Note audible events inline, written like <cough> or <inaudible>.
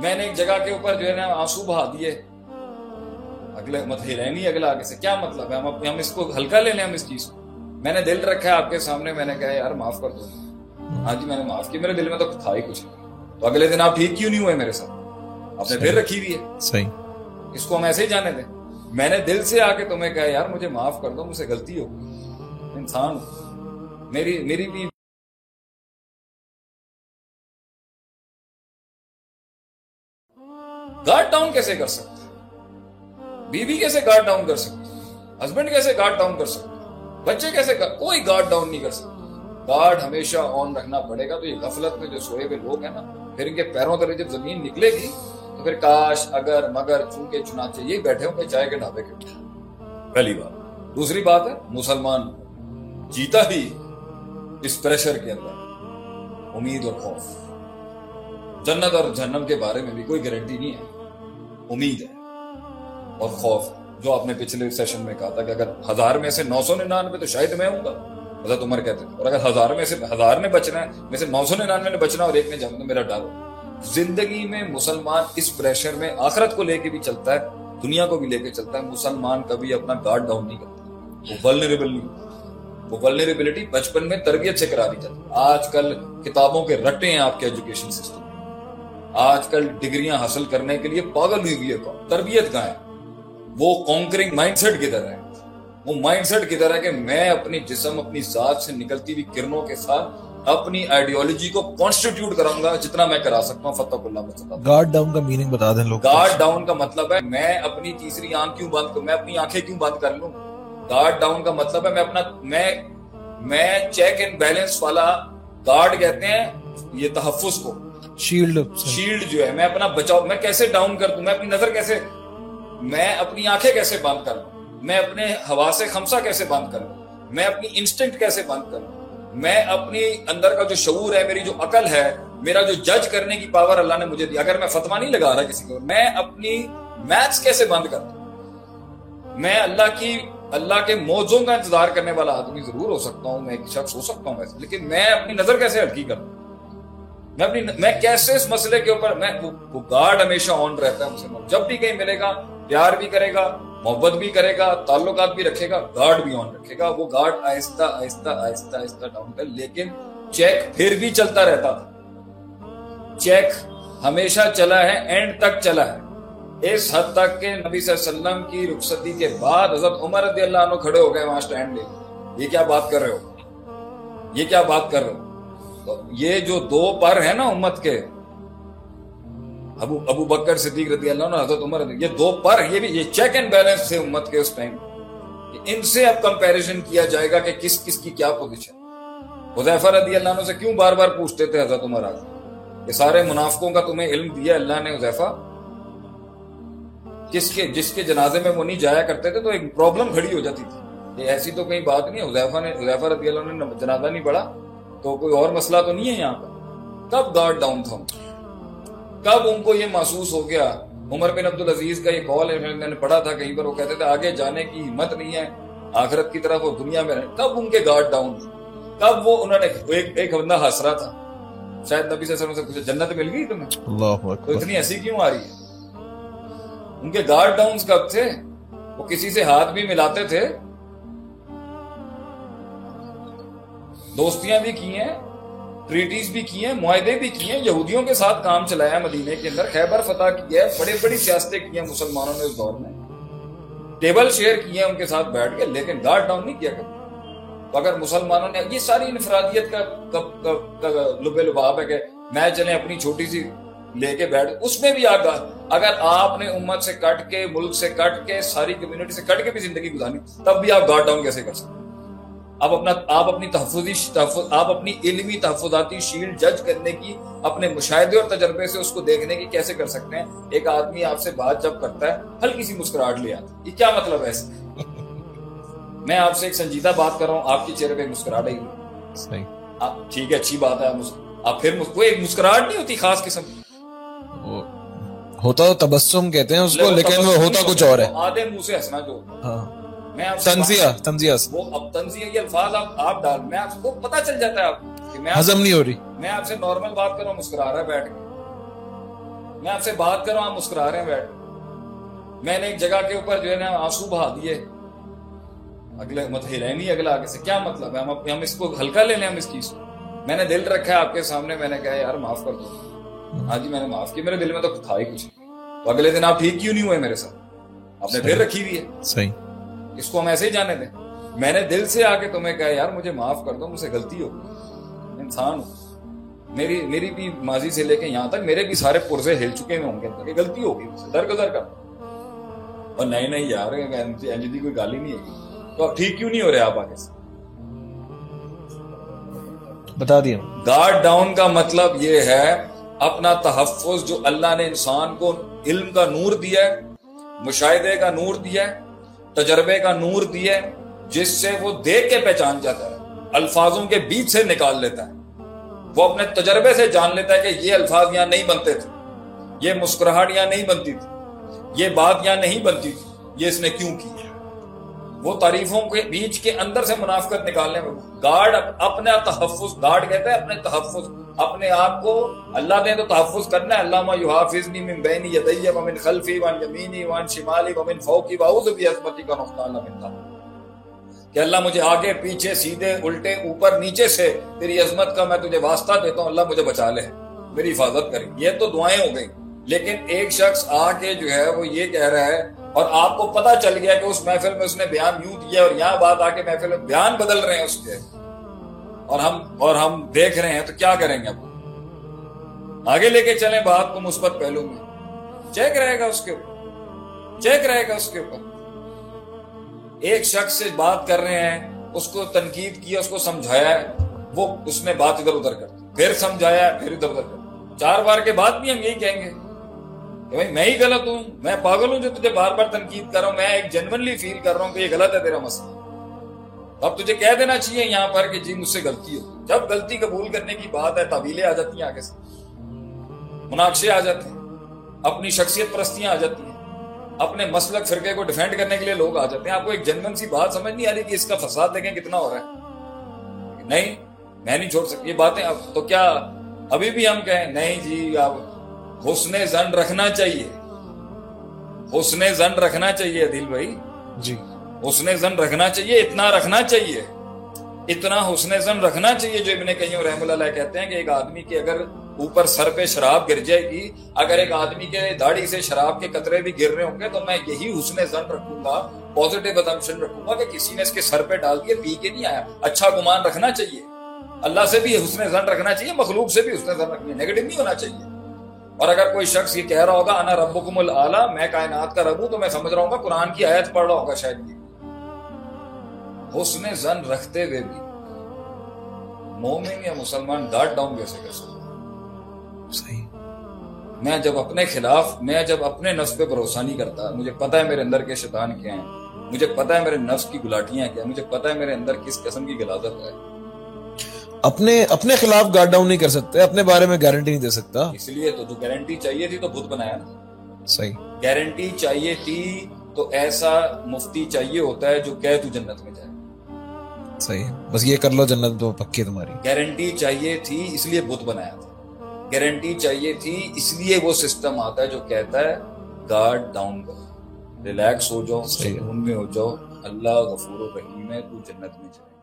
میں نے ایک جگہ کے اوپر جو ہے نا آنسو بہا دیے۔ اگلے مت نہیں اگلا آگے سے۔ کیا مطلب ہے؟ ہم ہم اس کو ہلکا لے لیں ہم اس چیز کو۔ میں نے دل رکھا ہے آپ کے سامنے میں نے کہا یار معاف کر دو۔ ہاں جی میں نے معاف کیا میرے دل میں تو تھا ہی کچھ۔ تو اگلے دن آپ ٹھیک کیوں نہیں ہوئے میرے ساتھ؟ آپ نے پھر رکھی ہوئی ہے۔ صحیح۔ اس کو ہم ایسے ہی جانے دیں۔ میں نے دل سے آ کے تمہیں کہا یار مجھے معاف کر دو مجھ سے غلطی ہو انسان میری میری بھی گارڈ ڈاؤن کیسے کر سکتے بیوی کیسے گارڈ ڈاؤن کر سکتے ہسبینڈ کیسے گارڈ ڈاؤن کر سکتے بچے کیسے کر کوئی گارڈ ڈاؤن نہیں کر سکتا۔ گارڈ ہمیشہ آن رکھنا پڑے گا۔ تو یہ غفلت میں جو سوئے ہوئے لوگ ہیں نا، پھر ان کے پیروں تلے جب زمین نکلے گی، تو پھر کاش، اگر، مگر چونکے چنانچہ، یہی بیٹھے ہوں گے، چائے کے ڈھابے کے پہلی بات۔ دوسری بات ہے، مسلمان جیتا ہی اس پریشر کے اندر۔ امید اور خوف۔ جنت اور جہنم کے بارے میں بھی کوئی گارنٹی نہیں ہے۔ امید ہے۔ اور خوف، جو آپ نے پچھلے سیشن میں کہا تھا کہ اگر ہزار میں سے نو سو ننانوے تو شاید میں ہوں گا۔ حضرت عمر کہتے ہیں اور اگر ہزار میں سے ہزار نے بچنا ہے، میں سے نو سو ننانوے نے بچنا اور ایک نے جانا میرا ڈر زندگی میں مسلمان اس پریشر میں آخرت کو لے کے بھی چلتا ہے، دنیا کو بھی لے کے چلتا ہے۔ مسلمان کبھی اپنا گارڈ ڈاؤن نہیں کرتا۔ وہ ولنریبل نہیں وہ ولنریبلٹی بچپن میں تربیت سے کرا دی جاتی۔ آج کل کتابوں کے رٹے ہیں آپ کے ایجوکیشن سسٹم آج کل ڈگریاں حاصل کرنے کے لیے پاگل ہوئی ہوئی ہے تربیت کہاں ہے؟ وہ کانکرنگ مائنڈ سیٹ کدھر ہے۔ وہ مائنڈ سیٹ کدھر ہے کہ میں اپنی جسم اپنی ذات سے نکلتی ہوئی کرنوں کے ساتھ اپنی آئیڈیولوجی کو کانسٹیٹیوٹ کروں گا جتنا میں کرا سکتا ہوں فتح اللہ گارڈ ڈاؤن کا میننگ بتا دیں لوگ۔ گارڈ ڈاؤن کا مطلب ہے میں اپنی تیسری آنکھ کیوں بند کروں؟ میں اپنی آنکھیں کیوں بند کر لوں؟ گارڈ ڈاؤن کا مطلب ہے میں اپنا میں میں چیک اینڈ بیلنس والا گارڈ کہتے ہیں یہ تحفظ کو۔ شیلڈ شیلڈ جو ہے، میں اپنا بچاؤ، میں کیسے ڈاؤن کر دوں؟ میں اپنی نظر کیسے، میں اپنی آنکھیں کیسے بند کر لوں میں اپنے ہوا سے خمسا کیسے بند کر لوں میں اپنی انسٹنکٹ کیسے بند کر لوں میں اپنی اندر کا جو شعور ہے، میری جو عقل ہے، میرا جو جج کرنے کی پاور اللہ نے مجھے دی۔ اگر میں فتوا نہیں لگا رہا کسی کو، میں اپنی میتھس کیسے بند کر دوں؟ میں اللہ کی، اللہ کے موضوع کا انتظار کرنے والا آدمی ضرور ہو سکتا ہوں، میں ایک شخص ہو سکتا ہوں ویسے، لیکن میں اپنی نظر کیسے ہلکی کروں میں اپنی میں کیسے اس مسئلے کے اوپر میں وہ گارڈ ہمیشہ آن رہتا ہے مسلمان۔ جب بھی کہیں ملے گا، پیار بھی کرے گا، محبت بھی کرے گا، تعلقات بھی رکھے گا گارڈ بھی آن رکھے گا۔ وہ گارڈ آہستہ آہستہ آہستہ آہستہ ڈاؤن کر، لیکن چیک پھر بھی چلتا رہتا۔ تھا چیک ہمیشہ چلا ہے اینڈ تک چلا ہے۔ اس حد تک کہ نبی صلی اللہ علیہ وسلم کی رخصتی کے بعد حضرت عمر رضی اللہ عنہ کھڑے ہو گئے وہاں سٹینڈ لے۔ یہ کیا بات کر رہے ہو؟ یہ کیا بات کر رہے ہو؟ یہ جو دو پر ہیں نا امت کے، ابو ابو بکر صدیق رضی اللہ عنہ، حضرت عمر یہ دو پر یہ بھی، یہ چیک اینڈ بیلنس تھے امت کے اس ٹائم ان سے اب کمپیریزن کیا جائے گا کہ کس کس کی کیا پوزیشن حذیفہ رضی اللہ عنہ سے کیوں بار بار پوچھتے تھے حضرت عمر آج؟ یہ سارے منافقوں کا تمہیں علم دیا اللہ نے، حذیفہ؟ کس کے، جس کے جنازے میں وہ نہیں جایا کرتے تھے تو ایک پرابلم کھڑی ہو جاتی تھی. یہ ایسی تو کہیں بات نہیں، حذیفہ نے، حذیفہ رضی اللہ عنہ نے جنازہ نہیں پڑھا تو کوئی اور مسئلہ تو نہیں ہے یہاں پر؟ کب گارڈ ڈاؤن تھا کب ان کو یہ محسوس ہو گیا؟ عمر بن عبد العزیز کا یہ کال ہے میں نے پڑھا تھا کہیں پر وہ کہتے تھے آگے جانے کی ہمت نہیں ہے آخرت کی طرف وہ دنیا میں رہے۔ کب ان کے گارڈ ڈاؤن کب وہ انہوں نے ایک ایک بندہ ہنس رہا تھا۔ شاید نبی صلی اللہ علیہ وسلم سے جنت مل گئی تمہیں؟ اللہ تو اتنی ایسی کیوں آ رہی ہے؟ ان کے گارڈ ڈاؤن کب تھے؟ وہ کسی سے ہاتھ بھی ملاتے تھے دوستیاں بھی کی ہیں ٹریٹیز بھی کی ہیں، معاہدے بھی کیے ہیں، یہودیوں کے ساتھ کام چلایا مدینے کے اندر، خیبر فتح کی ہے، بڑے بڑی سیاستیں کی ہیں مسلمانوں نے اس دور میں۔ ٹیبل شیئر کیے ہیں ان کے ساتھ بیٹھ کے، لیکن گارڈ ڈاؤن نہیں کیا کرتے۔ اگر مسلمانوں نے، یہ ساری انفرادیت کا لبے لباب ہے کہ میں چلے اپنی چھوٹی سی لے کے بیٹھ، اس میں بھی آگا اگر آپ نے امت سے کٹ کے، ملک سے کٹ کے، ساری کمیونٹی سے کٹ کے بھی زندگی گزاری، تب بھی آپ گارڈ ڈاؤن کیسے کر سکتے؟ آپ اپنا آپ اپنی تحفظی تحفظ آپ اپنی علمی تحفظاتی شیلڈ جج کرنے کی اپنے مشاہدے اور تجربے سے اس کو دیکھنے کی کیسے کر سکتے ہیں؟ ایک آدمی آپ سے بات جب کرتا ہے ہلکی سی مسکراہٹ لے آتا یہ کیا مطلب ہے <laughs> میں آپ سے ایک سنجیدہ بات کر رہا ہوں آپ کے چہرے پہ مسکراہٹ ہی ٹھیک ہے اچھی بات ہے آپ پھر کوئی ایک مسکراہٹ نہیں ہوتی خاص قسم ہوتا تو تبسم کہتے ہیں اس کو لیکن وہ ہوتا کچھ اور ہے۔ آدھے منہ سے ہنسنا جو ہاں۔ میں تنزیہ تنزیہ وہ اب تنزیہ یہ الفاظ آپ آپ ڈال میں آپ کو پتہ چل جاتا ہے آپ ہضم نہیں ہو رہی۔ میں آپ سے نارمل بات کر رہا ہوں مسکرا رہا ہے بیٹھ کے۔ میں آپ سے بات کر رہا ہوں آپ مسکرا رہے ہیں بیٹھ میں نے ایک جگہ کے اوپر جو ہے نا آنسو بہا دیے۔ اگلے مت نہیں اگلا آگے سے۔ کیا مطلب ہے؟ ہم ہم اس کو ہلکا لے لیں ہم اس چیز کو۔ میں نے دل رکھا ہے آپ کے سامنے میں نے کہا یار معاف کر دو۔ ہاں جی میں نے معاف کیا۔ میرے دل میں تو تھا ہی کچھ۔ تو اگلے دن آپ ٹھیک کیوں نہیں ہوئے میرے ساتھ؟ آپ نے پھر رکھی ہوئی ہے۔ صحیح۔ اس کو ہم ایسے ہی جانے دیں۔ میں نے دل سے آ کے تمہیں کہا یار مجھے معاف کر دو مجھ سے غلطی ہو۔ انسان ہوں۔ میری میری بھی ماضی سے لے کے یہاں تک میرے بھی سارے پرزے ہل چکے ہوں گے۔ غلطی ہوگی در گزر کر۔ اور نہیں نہیں یار جی کوئی گالی نہیں ہے تو اب ٹھیک کیوں نہیں ہو رہے آپ آگے سے؟ بتا دیا۔ گارڈ ڈاؤن کا مطلب یہ ہے اپنا تحفظ جو اللہ نے انسان کو علم کا نور دیا ہے مشاہدے کا نور دیا ہے تجربے کا نور دیا ہے، جس سے وہ دیکھ کے پہچان جاتا ہے، الفاظوں کے بیچ سے نکال لیتا ہے۔ وہ اپنے تجربے سے جان لیتا ہے کہ یہ الفاظ یہاں نہیں بنتے تھے، یہ مسکراہٹ یہاں نہیں بنتی تھی، یہ بات یہاں نہیں بنتی تھی، یہ اس نے کیوں کی؟ وہ تعریفوں کے بیچ کے اندر سے منافقت نکالنے میں گارڈ اپنے تحفظ گارڈ کہتے ہیں اپنے تحفظ۔ اپنے آپ کو اللہ نے تو تحفظ کرنا ہے. اللہ یحافظنی من بینی یدی ومن خلفی وان یمینی وان شمالی ومن فوقی واعوذ بعظمتی کا نقصان من کہ اللہ مجھے آگے، پیچھے، سیدھے، الٹے، اوپر، نیچے سے تیری عظمت کا میں تجھے واسطہ دیتا ہوں. اللہ مجھے بچا لے، میری حفاظت کرے. یہ تو دعائیں ہو گئی لیکن ایک شخص آ کے جو ہے وہ یہ کہہ رہا ہے اور آپ کو پتا چل گیا کہ اس محفل میں اس نے بیان یوں دیا اور یہاں بات آ کے محفل میں بیان بدل رہے ہیں اس کے. اور ہم اور ہم دیکھ رہے ہیں تو کیا کریں گے اب؟ آگے لے کے چلیں بات کو مثبت پہلو میں۔ چیک رہے گا اس کے اوپر۔ چیک رہے گا اس کے اوپر۔ ایک شخص سے بات کر رہے ہیں، اس کو تنقید کیا، اس کو سمجھایا وہ اس نے بات ادھر ادھر کر پھر سمجھایا، پھر ادھر ادھر کر چار بار کے بعد بھی ہم یہی کہیں گے کہ بھائی، میں ہی غلط ہوں، میں پاگل ہوں جو تجھے بار بار تنقید کر رہا ہوں، میں ایک جنونلی فیل کر رہا ہوں کہ یہ غلط ہے تیرا مسئلہ۔ اب تجھے کہہ دینا چاہیے یہاں پر کہ جی مجھ سے غلطی ہو۔ جب غلطی قبول کرنے کی بات ہے طویلیں آ جاتی ہیں آگے سے۔ مناقشے آ جاتے ہیں۔ اپنی شخصیت پرستیاں آ جاتی ہیں۔ اپنے مسلک فرقے کو ڈیفینڈ کرنے کے لیے لوگ آ جاتے ہیں۔ آپ کو ایک جنون سی بات سمجھ نہیں آ رہی کہ اس کا فساد دیکھیں کتنا ہو رہا ہے۔ نہیں، میں نہیں چھوڑ سکتی یہ باتیں اب تو کیا ابھی بھی ہم کہیں، نہیں جی آپ حسن زن رکھنا چاہیے۔ حسن زن رکھنا چاہیے دل بھائی۔ جی۔ حسن زن رکھنا چاہیے، اتنا رکھنا چاہیے۔ اتنا حسن زن رکھنا چاہیے جو ابن کہیں رحم اللہ کہتے ہیں کہ ایک آدمی کے اگر اوپر سر پہ شراب گر جائے گی، اگر ایک آدمی کے داڑھی سے شراب کے قطرے بھی گر رہے ہوں گے، تو میں یہی حسن زن رکھوں گا پوزیٹو ازمپشن رکھوں گا کہ کسی نے اس کے سر پہ ڈال دیا، پی کے نہیں آیا۔ اچھا گمان رکھنا چاہیے۔ اللہ سے بھی حسن زن رکھنا چاہیے، مخلوق سے بھی حسن زن رکھنا نیگیٹو نہیں ہونا چاہیے۔ اور اگر کوئی شخص یہ کہہ رہا ہوگا، انا ربکم العلا، میں کائنات کا رب ہوں، تو میں سمجھ رہا ہوں گا، قرآن کی آیت پڑھ رہا ہوگا شاید یہ۔ حسن زن رکھتے ہوئے بھی مومن یا مسلمان ڈاٹ ڈاؤن کیسے کر سکتا صحیح۔ میں جب اپنے خلاف میں جب اپنے نفس پہ بھروسہ نہیں کرتا مجھے پتا ہے میرے اندر کے شیطان کیا ہیں مجھے پتا ہے میرے نفس کی گلاٹیاں کیا ہیں مجھے پتا ہے میرے اندر کس قسم کی غلازت ہے۔ اپنے اپنے خلاف گارڈ ڈاؤن نہیں کر سکتے اپنے بارے میں گارنٹی نہیں دے سکتا۔ اس لیے تو جو گارنٹی چاہیے تھی تو بت بنایا نا۔ صحیح۔ گارنٹی چاہیے تھی تو ایسا مفتی چاہیے ہوتا ہے جو کہہ تو جنت میں صحیح بس یہ کر لو جنت تو پکی تمہاری۔ گارنٹی چاہیے تھی اس لیے بت بنایا تھا۔ گارنٹی چاہیے تھی اس لیے وہ سسٹم آتا ہے جو کہتا ہے گارڈ ڈاؤن کرو۔ ریلیکس ہو جاؤ سکون میں ہو جاؤ۔ اللہ غفور و رحیم ہے تو جنت میں جائے۔